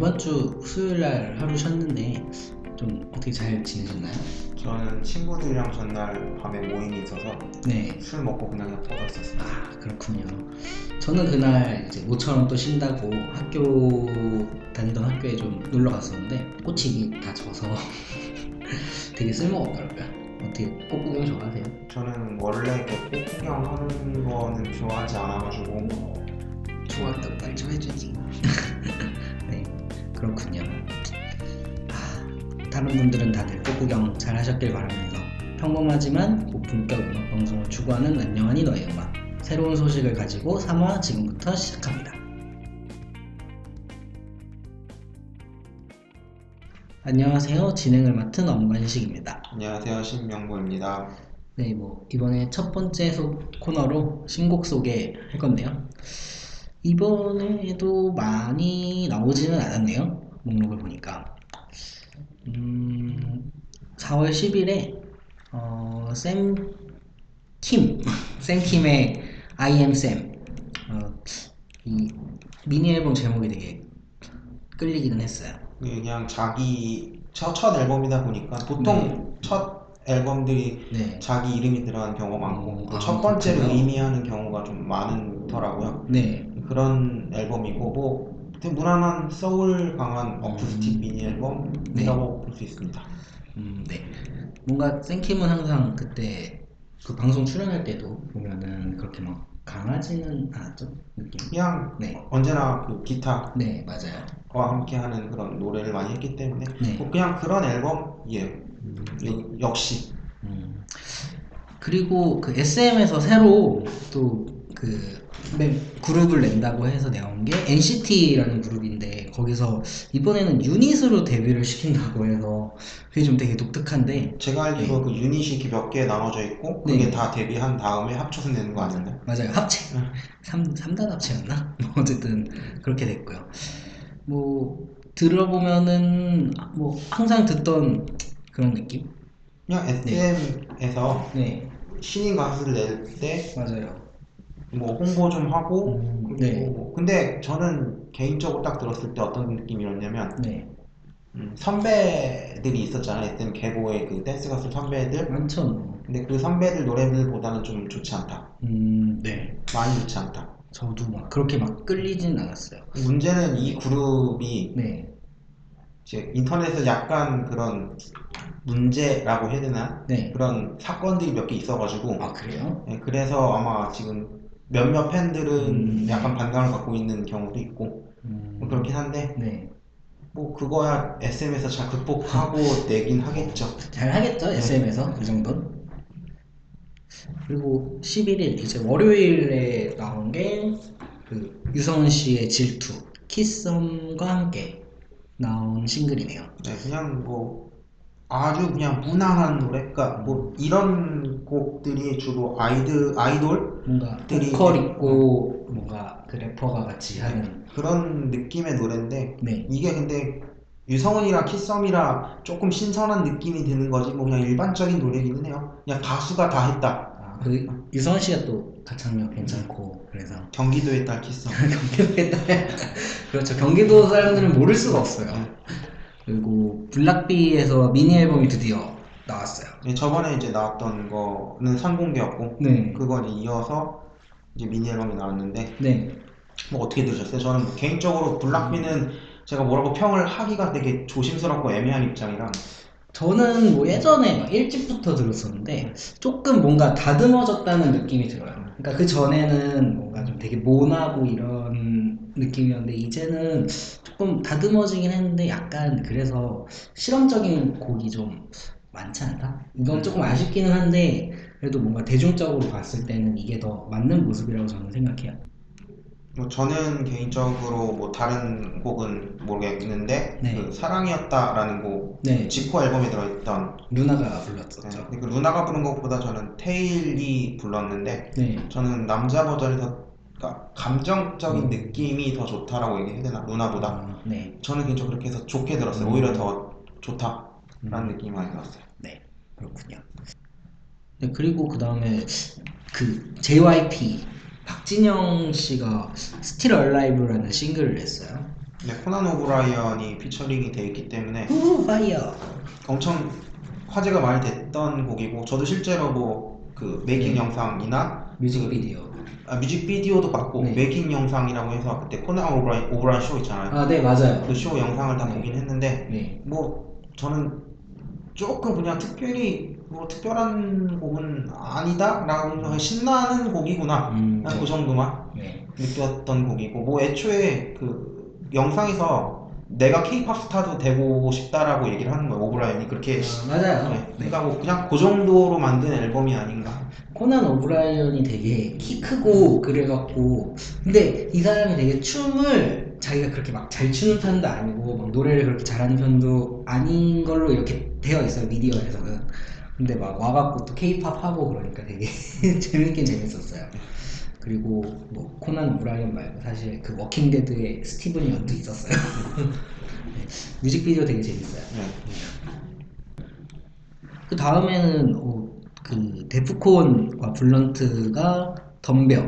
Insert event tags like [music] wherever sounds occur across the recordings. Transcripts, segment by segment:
이번 주 수요일 날 하루 쉬었는데 좀 어떻게 잘 지내셨나요? 저는 친구들이랑 전날 밤에 모임이 있어서 네. 술 먹고 그냥 퍼져 있었어요. 아 그렇군요. 저는 그날 이제 모처럼 또 쉰다고 학교 다니던 학교에 좀 놀러 갔었는데 꽃이 다 져서 [laughs] 되게 쓸모없더라고요. 어떻게 꽃 구경 좋아하세요? 저는 원래 이렇게 꽃 구경하는 거는 좋아하지 않아가지고 좋아한다고 말좀 해주지. [laughs] 네, 그렇군요. 아, 다른 분들은 다들 꽃구경 잘 하셨길 바라면서 평범하지만 고품격 음악 방송을 추구하는 안녕하니 너의 음악 새로운 소식을 가지고 3화 지금부터 시작합니다. 안녕하세요. 진행을 맡은 엄관식입니다. 안녕하세요 신명보입니다. 네, 뭐 이번에 첫 번째 소, 코너로 신곡 소개할 건데요. 이번에도 많이 나오지는 않았네요. 목록을 보니까. 음, 4월 10일에 어, 샘 킴, [laughs] 샘 킴의 I am Sam. 어, 이 미니 앨범 제목이 되게 끌리기는 했어요. 그냥 자기 첫, 첫 앨범이다 보니까 보통 네. 첫 앨범들이 네, 자기 이름이 들어간 경우가 많고 아, 첫 번째로. 의미하는 경우가 좀 많더라고요. 네, 그런 앨범이고 뭐 무난한 소울 강한 어쿠스틱 음. 미니 앨범이라고 볼수 있습니다. 음, 네. 뭔가 샘킴은 항상 그때 그 방송 출연할 때도 보면은 그렇게 막 강하지는 않았죠 느낌. 그냥 네, 언제나 그 기타와 네 맞아요. 함께하는 그런 노래를 많이 했기 때문에 네. 뭐 그냥 그런 앨범이에요. 여- 역시 음. 그리고 그 SM에서 새로 또그 그룹을 낸다고 해서 나온 게 NCT라는 그룹인데 거기서 이번에는 유닛으로 데뷔를 시킨다고 해서 그게 좀 되게 독특한데 제가 알기로 그 유닛이 몇개 나눠져 있고 네. 그게 다 데뷔한 다음에 합쳐서 내는 거 아닌가요? 맞아요 합체 응. 삼 3단 합체였나? [laughs] 뭐 어쨌든 그렇게 됐고요 뭐 들어보면은 뭐 항상 듣던 그런 느낌? 그냥 SM에서 네 신인 가수를 낼때뭐 맞아요 홍보 좀 하고 음, 그리고 네. 뭐- 근데 저는 개인적으로 딱 들었을 때 어떤 느낌이었냐면 네 음, 선배들이 있었잖아요. SM 개보의 그 댄스 가수 선배들. 많죠 뭐. 근데 그 선배들 노래들보다는 좀 좋지 않다. 음, 네 많이 좋지 않다. 저도 막 그렇게 막 끌리진 않았어요 문제는 이 그룹이 네 이제 인터넷에 약간 그런 문제라고 해야 되나? 네. 그런 사건들이 몇 개 있어가지고 아 그래요? 네, 그래서 아마 지금 몇몇 팬들은 음. 약간 반감을 갖고 있는 경우도 있고 음, 뭐 그렇긴 한데 네. 뭐 그거야 SM에서 잘 극복하고 [laughs] 내긴 하겠죠. 잘 하겠죠 네. SM에서 그 정도는. 그리고 11일 이제 월요일에 나온 게 그 유성은 씨의 질투 키썸과 함께 나온 싱글이네요. 네, 그냥 뭐 아주 그냥 무난한 노래. 그러니까 뭐 이런 곡들이 주로 아이드 아이돌 뭔가 들이- 보컬 있고 뭔가 그 래퍼가 같이 하는 그런 느낌의 노래인데 네. 이게 근데 유성은이랑 키썸이라 조금 신선한 느낌이 드는 거지 뭐 그냥 일반적인 노래기는 해요. 그냥 가수가 다 했다. 아, 그 유성은 씨가 또 가창력 괜찮고 그래서 경기도의 딸 키썸. [laughs] 경기도에 따라 그렇죠 경기도 사람들은 모를 수가 없어요. 그리고 블락비에서 미니 앨범이 드디어 나왔어요. 네, 저번에 이제 나왔던 거는 선공개였고 네. 그거 이제 이어서 이제 미니 앨범이 나왔는데 네. 뭐 어떻게 들으셨어요? 저는 뭐 개인적으로 블락비는 제가 뭐라고 평을 하기가 되게 조심스럽고 애매한 입장이라 저는 뭐 예전에 막 일찍부터 들었었는데 조금 뭔가 다듬어졌다는 느낌이 들어요. 그러니까 그 전에는 뭔가 좀 되게 모나고 이런 느낌이었는데 이제는 조금 다듬어지긴 했는데 약간 그래서 실험적인 곡이 좀 많지 않다? 이건 조금 아쉽기는 한데 그래도 뭔가 대중적으로 봤을 때는 이게 더 맞는 모습이라고 저는 생각해요. 뭐 저는 개인적으로 뭐 다른 곡은 모르겠는데 네. 그 사랑이었다라는 곡 네, 지코 앨범에 들어있던 누나가 네, 불렀었죠. 그 루나가 부른 것보다 저는 테일이 불렀는데 네, 저는 남자 버전이 더 그러니까 감정적인 음. 느낌이 더 좋다라고 얘기해야 되나 루나보다 아, 네. 저는 개인적으로 그렇게 해서 좋게 들었어요 음. 오히려 더 좋다라는 음. 느낌이 많이 들었어요 네, 그렇군요. 네, 그리고 그 다음에 그 JYP 박진영 씨가 Still Alive라는 싱글을 냈어요. 네, 코난 오브라이언이 피처링이 돼 있기 때문에 후 Fire. 엄청 화제가 많이 됐던 곡이고 저도 실제로 뭐 그 making 네. 영상이나 뮤직비디오. 아, 뮤직비디오도 봤고 네. making 영상이라고 해서 그때 코난 오브라이언, 오브라이언 쇼 있잖아요. 아, 네, 맞아요. 그 쇼 영상을 다 네. 보긴 했는데 네. 뭐 저는 조금 그냥 특별히 뭐 특별한 곡은 아니다라고 신나는 곡이구나 음, 네. 그 정도만 네. 느꼈던 곡이고 뭐 애초에 그 영상에서 내가 케이팝 스타도 되고 싶다라고 얘기를 하는 거예요 오브라이언이 그렇게 아, 맞아요. 네. 네. 그러니까 뭐 그냥 그 정도로 만든 앨범이 아닌가 코난 오브라이언이 되게 키 크고 그래갖고 근데 이 사람이 되게 춤을 자기가 그렇게 막 잘 추는 편도 아니고 막 노래를 그렇게 잘하는 편도 아닌 걸로 이렇게 되어 있어요 미디어에서는. 근데 막 와갖고 또 케이팝 하고 그러니까 되게 [laughs] 재밌긴 재밌었어요. 그리고 뭐 코난 오브라이언 말고 사실 그 워킹데드의 스티븐 연도 있었어요. [laughs] 네, 뮤직비디오 되게 재밌어요. 네. 그 다음에는 어, 그 데프콘과 블런트가 덤벼.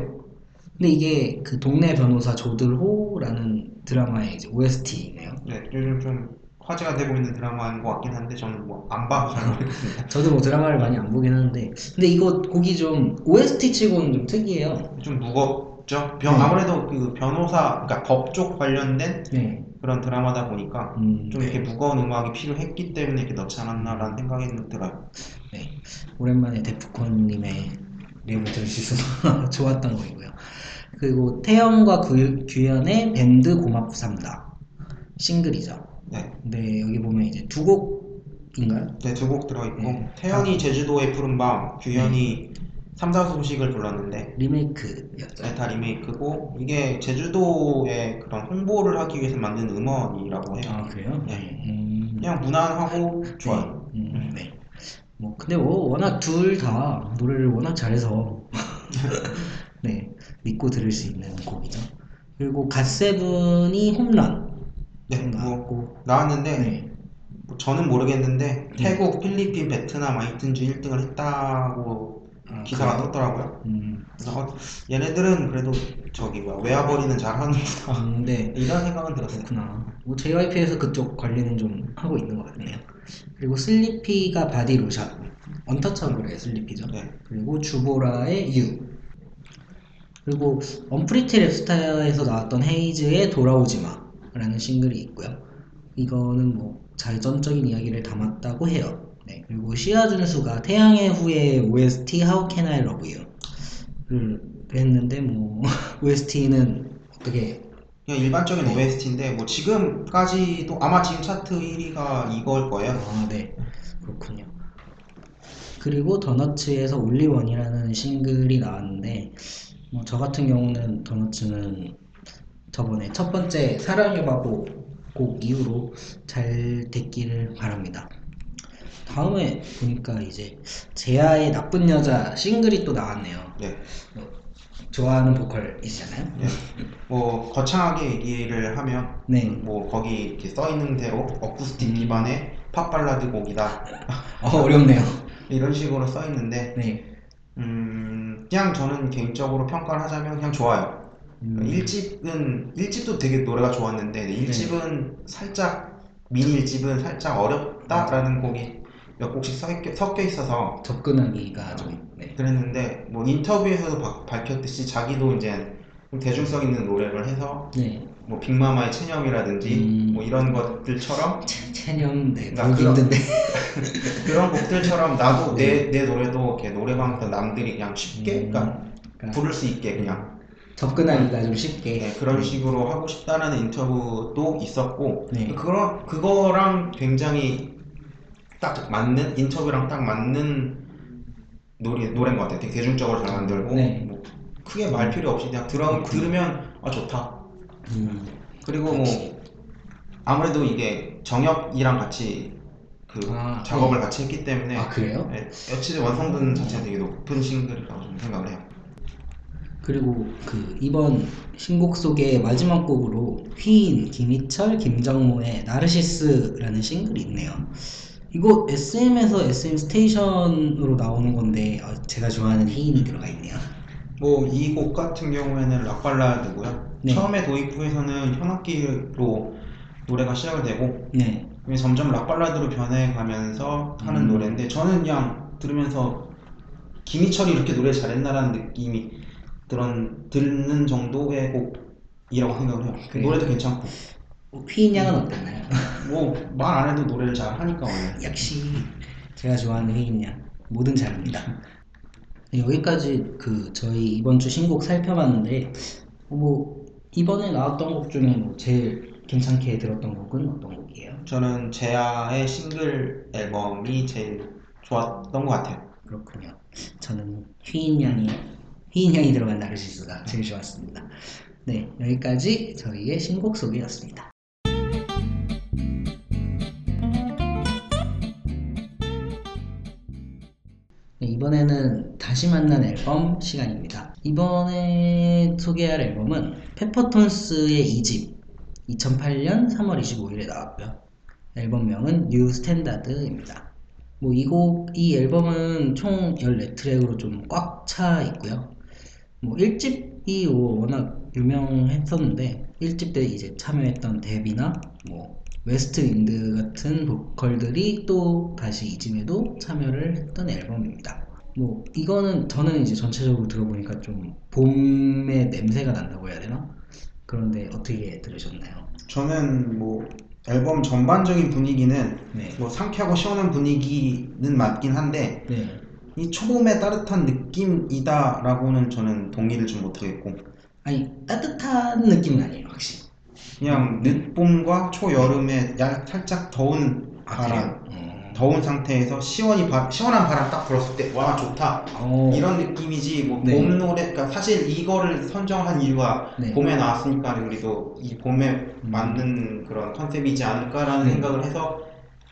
근데 이게 그 동네 변호사 조들호라는 드라마의 이제 OST네요. 네, 요즘 좀 화제가 되고 있는 드라마인 것 같긴 한데 저는 뭐 안 봐서 잘 모르겠습니다 [laughs] 저도 뭐 드라마를 많이 안 보긴 하는데, 근데 이거 곡이 좀 OST 치고는 좀 특이해요. 좀 무겁죠 변- 네. 아무래도 그 변호사 그러니까 법 쪽 관련된 네. 그런 드라마다 보니까 음, 좀 이렇게 무거운 음악이 필요했기 때문에 이렇게 넣지 않았나라는 생각이 들어요. 네. 오랜만에 데프콘님의 랩을 들을 수 있어서 좋았던 거이고요. 그리고 태영과 구- 규현의 밴드 고맙고 삼다 싱글이죠. 네, 근데 여기 보면 이제 두 곡인가요? 네, 두 곡 들어있고 네. 태연이 제주도의 푸른 밤, 규현이 삼사 소식을 불렀는데 리메이크였죠. 네, 다 리메이크고 이게 제주도의 그런 홍보를 하기 위해서 만든 음원이라고 해요. 아 그래요? 네. 음, 그냥 무난하고 좋아요. 네. 음, 네. 뭐 근데 뭐 워낙 둘 다 노래를 워낙 잘해서 [laughs] 네 믿고 들을 수 있는 곡이죠. 그리고 갓세븐이 홈런 네, 뭐 나왔고 나왔는데 네. 뭐 저는 모르겠는데 태국, 필리핀, 베트남 아이튠즈 1등을 했다고 아, 기사가 그래요? 떴더라고요. 음, 그래서 어, 얘네들은 그래도 저기 뭐야 외화벌이는 잘하는구나 음, 네. 이런 생각은 들었어요. 그렇구나. 뭐 JYP에서 그쪽 관리는 좀 하고 있는 것 같네요. 그리고 슬리피가 바디 로션, 언터처블의 슬리피죠. 네. 그리고 주보라의 You. 그리고 언프리티 랩스타에서 나왔던 헤이즈의 돌아오지 마라는 싱글이 있고요. 이거는 뭐 자전적인 이야기를 담았다고 해요. 네. 그리고 시아 준수가 태양의 후예 OST How Can I Love You를 했는데 뭐 [laughs] OST는 어떻게 그냥 일반적인 네. OST인데 뭐 지금까지도 아마 지금 차트 1위가 이걸 거예요. 아, 네. 그렇군요. 그리고 더너츠에서 올리원이라는 싱글이 나왔는데 뭐 저 같은 경우는 더너츠는 저번에 첫 번째 바보 곡 이후로 잘 됐기를 바랍니다. 다음에 보니까 이제 제아의 나쁜 여자 싱글이 또 나왔네요. 네. 뭐, 좋아하는 보컬이시잖아요. 네. 뭐 거창하게 얘기를 하면 네. 뭐 거기 이렇게 써 있는 대로 어쿠스틱 음. 기반의 팝 발라드 곡이다 어, 어렵네요. [laughs] 이런 식으로 써 있는데 네. 음 그냥 저는 개인적으로 평가를 하자면 그냥 좋아요. 음, 1집은 1집도 되게 노래가 좋았는데 1집은 살짝 미니 1집은 살짝 어렵다라는 곡이 몇 곡씩 섞여, 있어서 접근하기가 좀 네. 그랬는데 뭐 인터뷰에서도 바- 밝혔듯이 자기도 이제 좀 대중성 있는 노래를 해서 네. 뭐 빅마마의 체념이라든지 음. 뭐 이런 것들처럼 체- 체념 네나 보기 그런- 힘든데 [laughs] 그런 곡들처럼 나도 네. 내, 내 노래도 이렇게 노래방에서 남들이 그냥 쉽게 그러니까 음, 그러니까 부를 수 있게 그냥 접근하기가 좀 쉽게 네, 그런 식으로 하고 싶다는 인터뷰도 있었고 네. 그런 그거랑 굉장히 딱 맞는 인터뷰랑 딱 맞는 노래 노래인 것 같아요. 되게 대중적으로 잘 만들고 네. 뭐 크게 말 필요 없이 그냥 들어 그렇군요. 들으면 아 좋다. 음, 그리고 역시. 뭐 아무래도 이게 정혁이랑 같이 그 아, 작업을 같이 했기 때문에 아 그래요? 네, 여치 완성도는 자체가 되게 높은 싱글이라고 저는 생각을 해요. 그리고 그 이번 신곡 속의 마지막 곡으로 휘인, 김희철, 김정모의 나르시스라는 싱글이 있네요. 이거 SM에서 SM 스테이션으로 나오는 건데 어, 제가 좋아하는 휘인이 들어가 있네요. 뭐 이 곡 같은 경우에는 락 발라드고요. 네. 처음에 도입부에서는 현악기로 노래가 시작을 되고 네. 점점 락 발라드로 변해가면서 하는 음. 노래인데 저는 그냥 들으면서 김희철이 이렇게 노래 잘했나라는 느낌이 들은, 듣는 정도의 곡이라고 생각을 해요. 그래요? 노래도 괜찮고 휘인 양은 어땠나요? 뭐 말 안 해도 노래를 잘 하니까 원래 역시 제가 좋아하는 휘인 양 뭐든 잘합니다. 네, 여기까지 그 저희 이번 주 신곡 살펴봤는데 뭐 이번에 나왔던 곡 중에 뭐 제일 괜찮게 들었던 곡은 어떤 곡이에요? 저는 제아의 싱글 앨범이 제일 좋았던 것 같아요. 그렇군요. 저는 휘인 양이 휘인 양이 들어간 나르시스가 제일 좋았습니다. 네 여기까지 저희의 신곡 소개였습니다. 이번에는 다시 만난 앨범 시간입니다. 이번에 소개할 앨범은 페퍼톤스의 2집 2008년 3월 25일에 나왔고요. 앨범명은 New Standard입니다. 뭐 이 곡, 이 앨범은 총 14트랙으로 좀 꽉 차 있고요. 뭐 1집이 워낙 유명했었는데 1집 때 이제 참여했던 데비나 뭐 웨스트 윈드 같은 보컬들이 또 다시 2집에도 참여를 했던 앨범입니다. 뭐 이거는 저는 이제 전체적으로 들어보니까 좀 봄의 냄새가 난다고 해야 되나? 그런데 어떻게 들으셨나요? 저는 뭐 앨범 전반적인 분위기는 네. 뭐 상쾌하고 시원한 분위기는 맞긴 한데 네. 이 초봄의 따뜻한 느낌이다라고는 저는 동의를 좀 못하겠고 아니 따뜻한 느낌은 아니에요 확실히. 그냥 늦봄과 초여름에 약 살짝 더운 바람 어. 더운 상태에서 시원이 바, 시원한 바람 딱 불었을 때 와 좋다 어. 이런 느낌이지 뭐봄 네. 노래 그러니까 사실 이거를 선정한 이유가 네. 봄에 나왔으니까 우리도 이 봄에 음. 맞는 그런 컨셉이지 않을까라는 네. 생각을 해서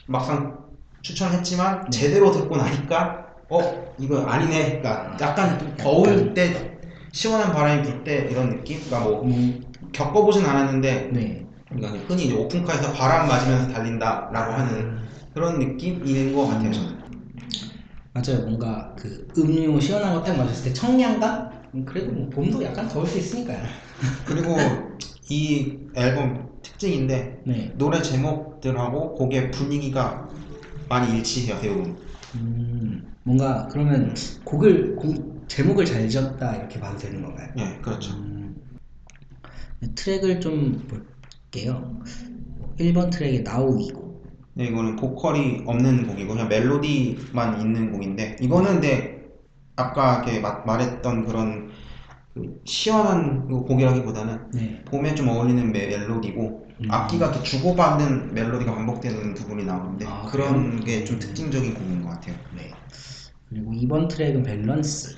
막상 추천했지만 네. 제대로 듣고 나니까 어 이거 아니네 그러니까 약간 좀 더울 때 시원한 바람이 불 때 이런 느낌 그러니까 뭐 음, 겪어보진 않았는데 네. 그러니까 흔히 오픈카에서 바람 맞으면서 달린다라고 하는 그런 느낌인 것 같아요 저는 맞아요. 뭔가 그 음료 시원한 거 딱 마셨을 때 청량감? 음, 그래도 뭐 봄도 약간 더울 수 있으니까요. [laughs] 그리고 이 앨범 특징인데 네. 노래 제목들하고 곡의 분위기가 많이 일치해요 대부분 음, 뭔가 그러면 곡을 곡 제목을 잘 지었다 이렇게 봐도 되는 건가요? 예 그렇죠 음, 트랙을 좀 볼게요. 1번 트랙에 나오이고. 네, 이거는 보컬이 없는 곡이고 그냥 멜로디만 있는 곡인데 이거는 근데 아까 이렇게 마- 말했던 그런 그 시원한 그 곡이라기보다는 네. 봄에 좀 어울리는 메- 멜로디고 음. 악기가 이렇게 주고받는 멜로디가 반복되는 부분이 나오는데 아, 그런? 게 좀 특징적인 곡인 것 같아요. 네. 그리고 2번 트랙은 밸런스.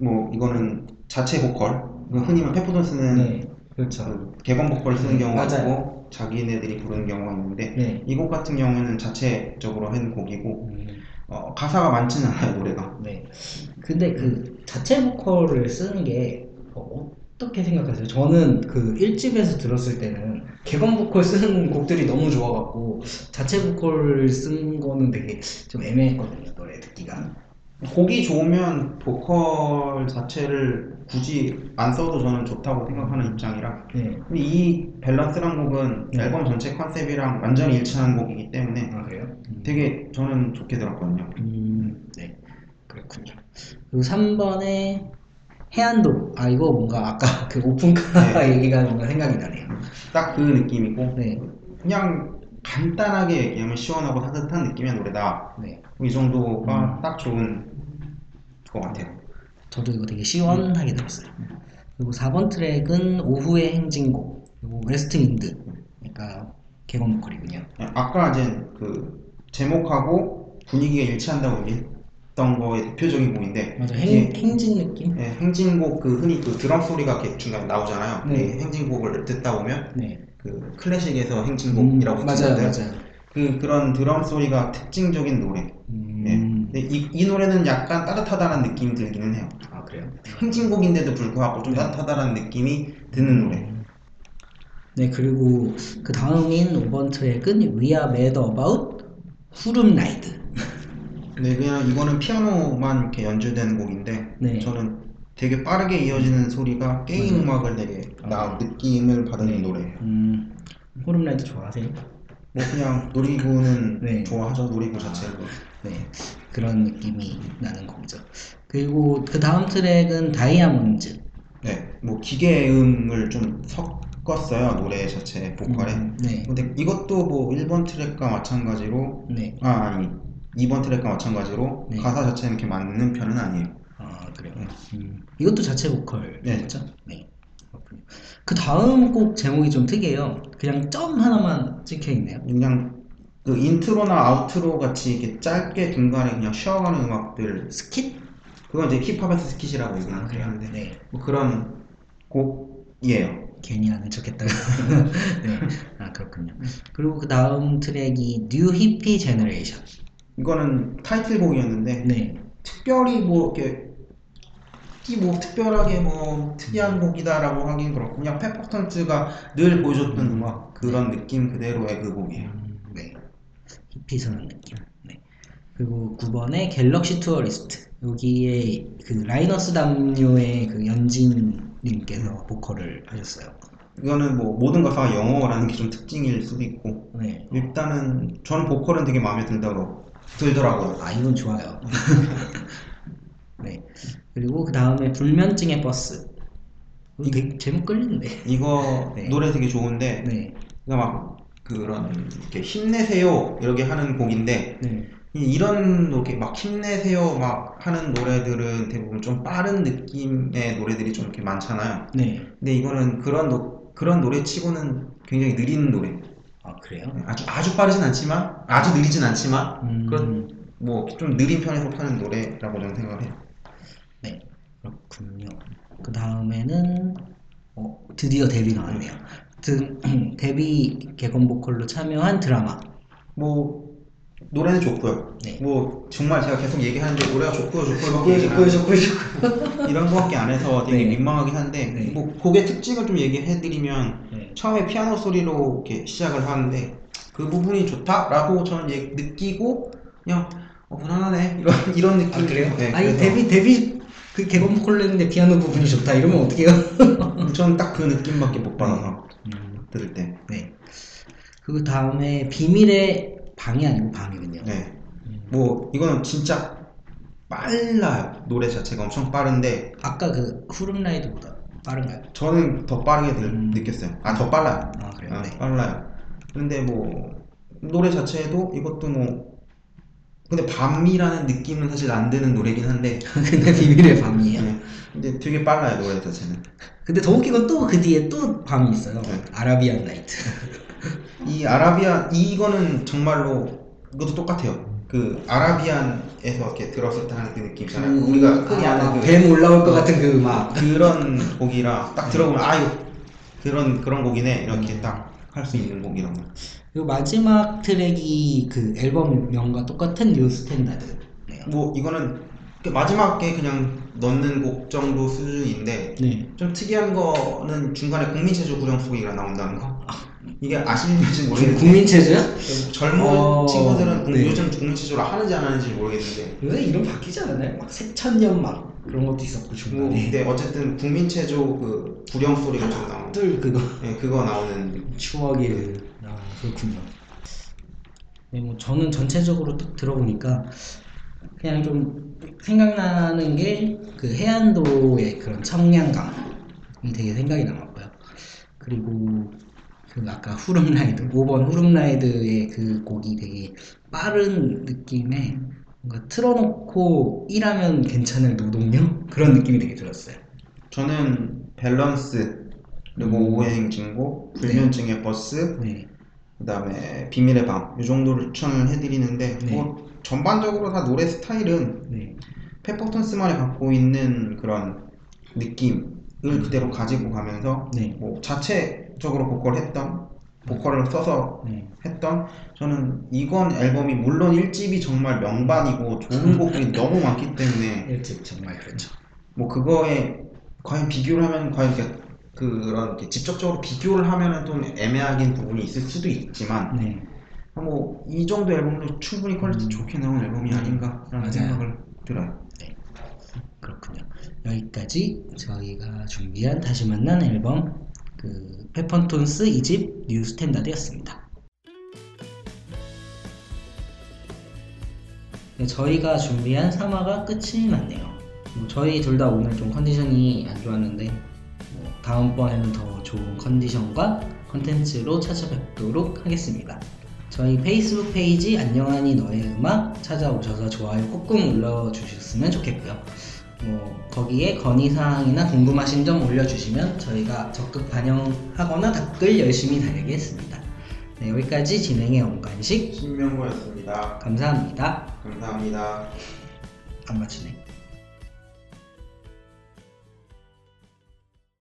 뭐 이거는 자체 보컬 흔히 말 페퍼톤스는 네. 그렇죠. 그 개건 보컬을 쓰는 네, 경우가 맞아요. 있고 자기네들이 부르는 경우가 있는데 네. 이곡 같은 경우에는 자체적으로 한 곡이고 음, 어, 가사가 많지는 않아요 노래가 네. 근데 그 자체 보컬을 쓰는 게 어, 어떻게 생각하세요? 저는 그 1집에서 들었을 때는 개건 보컬 쓰는 곡들이 너무 좋아갖고 자체 보컬 쓴 거는 되게 좀 애매했거든요 노래 듣기가. 곡이 좋으면 보컬 자체를 굳이 안 써도 저는 좋다고 생각하는 입장이라 네. 근데 이 밸런스란 곡은 네. 앨범 전체 컨셉이랑 완전히 일치하는 곡이기 때문에 아 그래요? 음. 되게 저는 좋게 들었거든요 음, 네. 그렇군요. 그리고 3번에 해안도. 아 이거 뭔가 아까 [laughs] 그 오픈카 네. [laughs] 얘기가 뭔가 생각이 나네요. 딱 그 느낌이고 네. 그냥 간단하게 얘기하면 시원하고 따뜻한 느낌의 노래다 네. 이 정도가 음. 딱 좋은 것 같아요 저도 이거 되게 시원하게 들었어요. 그리고 4번 트랙은 오후의 행진곡, 그리고 웨스트 윈드, 그러니까 객원 보컬이군요. 아까 이제 그 제목하고 분위기가 일치한다고 얘기했던 거의 대표적인 곡인데 맞아, 이게 행, 행진 느낌? 예, 행진곡 그 흔히 그 드럼 소리가 이렇게 중간에 나오잖아요. 네. 이 행진곡을 듣다 보면 네. 그 클래식에서 행진곡이라고 음, 맞아요, 맞아요. 그 그런 드럼 소리가 특징적인 노래. 음, 예. 근데 이, 이 노래는 약간 따뜻하다는 느낌이 들기는 해요. 아 그래요? 행진곡인데도 불구하고 좀 네. 따뜻하다는 느낌이 드는 노래. 네, 그리고 그 다음인 5번 트랙은 We Are Mad About 후름 라이드. 네, 그냥 이거는 피아노만 이렇게 연주된 곡인데 네. 저는 되게 빠르게 이어지는 소리가 게임 맞아요. 음악을 되게 나 느낌을 받는 노래예요. 음, 호름라이드 좋아하세요? 뭐 그냥 놀이기구는 네. 좋아하죠 놀이기구 자체를. 네, 그런 느낌이 나는 곡이죠. 그리고 그 다음 트랙은 다이아몬드. 네, 뭐 기계음을 좀 섞었어요 노래 자체 보컬에. 음, 네, 근데 이것도 뭐 1번 트랙과 마찬가지로 네. 아 아니 2번 트랙과 마찬가지로 네. 가사 자체는 이렇게 맞는 편은 아니에요. 아 그래요. 음, 이것도 자체 보컬 네. 맞죠? 네. 그 다음 곡 제목이 좀 특이해요. 그냥 점 하나만 찍혀 있네요. 그냥 그 intro나 outro 같이 이렇게 짧게 중간에 그냥 쉬어가는 음악들 skit? 그건 이제 힙합에서 skit이라고 얘기를 아. 하는데 네. 뭐 그런 곡이에요. 괜히 하는 척했다가. [laughs] 네. 아 그렇군요. 그리고 그 다음 트랙이 New Hippie Generation. 이거는 타이틀곡이었는데 네. 특별히 뭐 이렇게 뭐 특별하게 뭐 특이한 곡이다라고 하긴 그렇고 그냥 페퍼톤스가 늘 보여줬던 음악 그런 느낌 그대로의 그 곡이에요. 히피스러운 느낌. 네. 그리고 9번에 Galaxy Tourist. 여기에 그 라이너스 담요의 그 연진님께서 보컬을 하셨어요. 이거는 뭐 모든 가사가 영어라는 게 좀 특징일 수도 있고 네. 일단은 저는 보컬은 되게 마음에 들더라고 들더라고요. 아 이건 좋아요. [laughs] 네. 그리고 그 다음에 불면증의 버스. 이거 되게 제목 끌리는데. 이거 [laughs] 네. 노래 되게 좋은데 네. 막 그런 이렇게 힘내세요 이렇게 하는 곡인데 네. 이- 이런 이렇게 막 힘내세요 막 하는 노래들은 대부분 좀 빠른 느낌의 노래들이 좀 이렇게 많잖아요. 네. 근데 이거는 그런 노, 그런 노래치고는 굉장히 느린 노래. 아 그래요? 아주 아주 빠르진 않지만 아주 느리진 않지만 음, 그런 뭐 좀 느린 편에 속하는 노래라고 저는 생각을 해요. 네. 그렇군요. 그 다음에는 어, 드디어 데뷔 나왔네요. 드, [clears throat] 데뷔 개건 보컬로 참여한 드라마. 뭐 노래는 좋고요. 네. 뭐 정말 제가 계속 얘기하는데 노래가 좋고요, 좋고요, 좋고요, 좋고요, 좋고요. [laughs] 이런 거밖에 안 해서 되게 네. 민망하긴 한데 네. 뭐 곡의 특징을 좀 얘기해드리면 네. 처음에 피아노 소리로 이렇게 시작을 하는데 그 부분이 좋다라고 저는 얘- 느끼고 그냥 어, 무난하네 이런 이런 느낌. 아 그래요? 네, 아니 데뷔 데뷔 그 개건 했는데 피아노 부분이 좋다 이러면 어떡해요? [laughs] 저는 딱 그 느낌밖에 못 받아서 음, 들을 때. 네. 그 다음에 비밀의 방이 아니고 밤이군요. 네. 음. 뭐 이거는 진짜 빨라요. 노래 자체가 엄청 빠른데 아까 그 후름라이드보다 빠른가요? 저는 더 빠르게 들- 음. 느꼈어요. 아 더 빨라요. 아 그래요? 아, 네. 빨라요. 근데 뭐 노래 자체도 이것도 뭐 근데 밤이라는 느낌은 사실 안 드는 노래긴 한데 [laughs] 근데 비밀의 밤이에요. 네. 근데 되게 빨라요 노래 자체는. 근데 더 웃긴 건 또 그 뒤에 또 밤이 있어요. 네. 아라비안 나이트. [laughs] 이 아라비안 이거는 정말로 이것도 똑같아요. 그 아라비안에서 이렇게 들었을 때 하는 그 느낌 있잖아요. 우리가 흔히 아, 아는 그뱀 올라올 것 같은 그 음악. 그런 곡이라 딱 들어보면 아 이거 그런 그런 곡이네 이렇게 딱 할 수 있는 곡이란 말. 그리고 마지막 트랙이 그 앨범 명과 똑같은 New Standard네요. 뭐 이거는 그 마지막에 그냥 넣는 곡 정도 수준인데 네. 좀 특이한 거는 중간에 국민체조 구령 소리가 나온다는 거. 이게 아시는지 모르겠는데 국민 체조요? 젊은 어, 친구들은 국- 네. 요즘 국민 체조를 하는지 안 하는지 모르겠는데 요새 이름 바뀌지 않았나요? 막 새천년 막 그런 것도 있었고 뭐, 중간에. 근데 어쨌든 국민 체조 그 구령 소리가 좀 나오는 뜰 그거 네, 그거 나오는 추억의 아 그렇군요. 네, 뭐 저는 전체적으로 딱 들어보니까 그냥 좀 생각나는 게 그 해안도의 그런 청량감이 되게 생각이 남았고요. 그리고 그 아까 후름라이드 5번 후름라이드의 그 곡이 되게 빠른 느낌의 뭔가 틀어놓고 일하면 괜찮을 노동요 그런 느낌이 되게 들었어요. 저는 밸런스 그리고 음. 오행 진고 불면증의 버스 네, 그다음에 비밀의 밤 이 정도를 추천을 해드리는데 네. 뭐 전반적으로 다 노래 스타일은 네, 페퍼톤스만이 갖고 있는 그런 느낌을 그대로 가지고 가면서 네, 뭐 자체 적으로 보컬 했던 보컬을 써서 네. 했던 저는 이건 앨범이 물론 1집이 정말 명반이고 좋은 [laughs] 곡들이 너무 많기 때문에 일찍 정말 그렇죠. 뭐 그거에 과연 비교를 하면 과연 이렇게 그런 이렇게 직접적으로 비교를 하면은 좀 애매하긴 부분이 있을 수도 있지만 네. 뭐이 정도 앨범도 충분히 quality 음. 좋게 나온 앨범이 아닌가라는 맞아요. 생각을 들어요. 그렇군요. 여기까지 저희가 준비한 다시 만난 앨범 그 페퍼톤스 2집 New Standard였습니다. 네, 저희가 준비한 3화가 끝이 났네요. 뭐 저희 둘 다 오늘 좀 컨디션이 안 좋았는데 뭐 다음번에는 더 좋은 컨디션과 컨텐츠로 찾아뵙도록 하겠습니다. 저희 페이스북 페이지 안녕하니 너의 음악 찾아오셔서 좋아요 꾹꾹 눌러주셨으면 좋겠고요. 뭐 거기에 건의사항이나 궁금하신 점 올려주시면 저희가 적극 반영하거나 댓글 열심히 달리겠습니다. 네, 여기까지 진행의 엄관식 신명호였습니다. 감사합니다. 감사합니다. 안 마치네.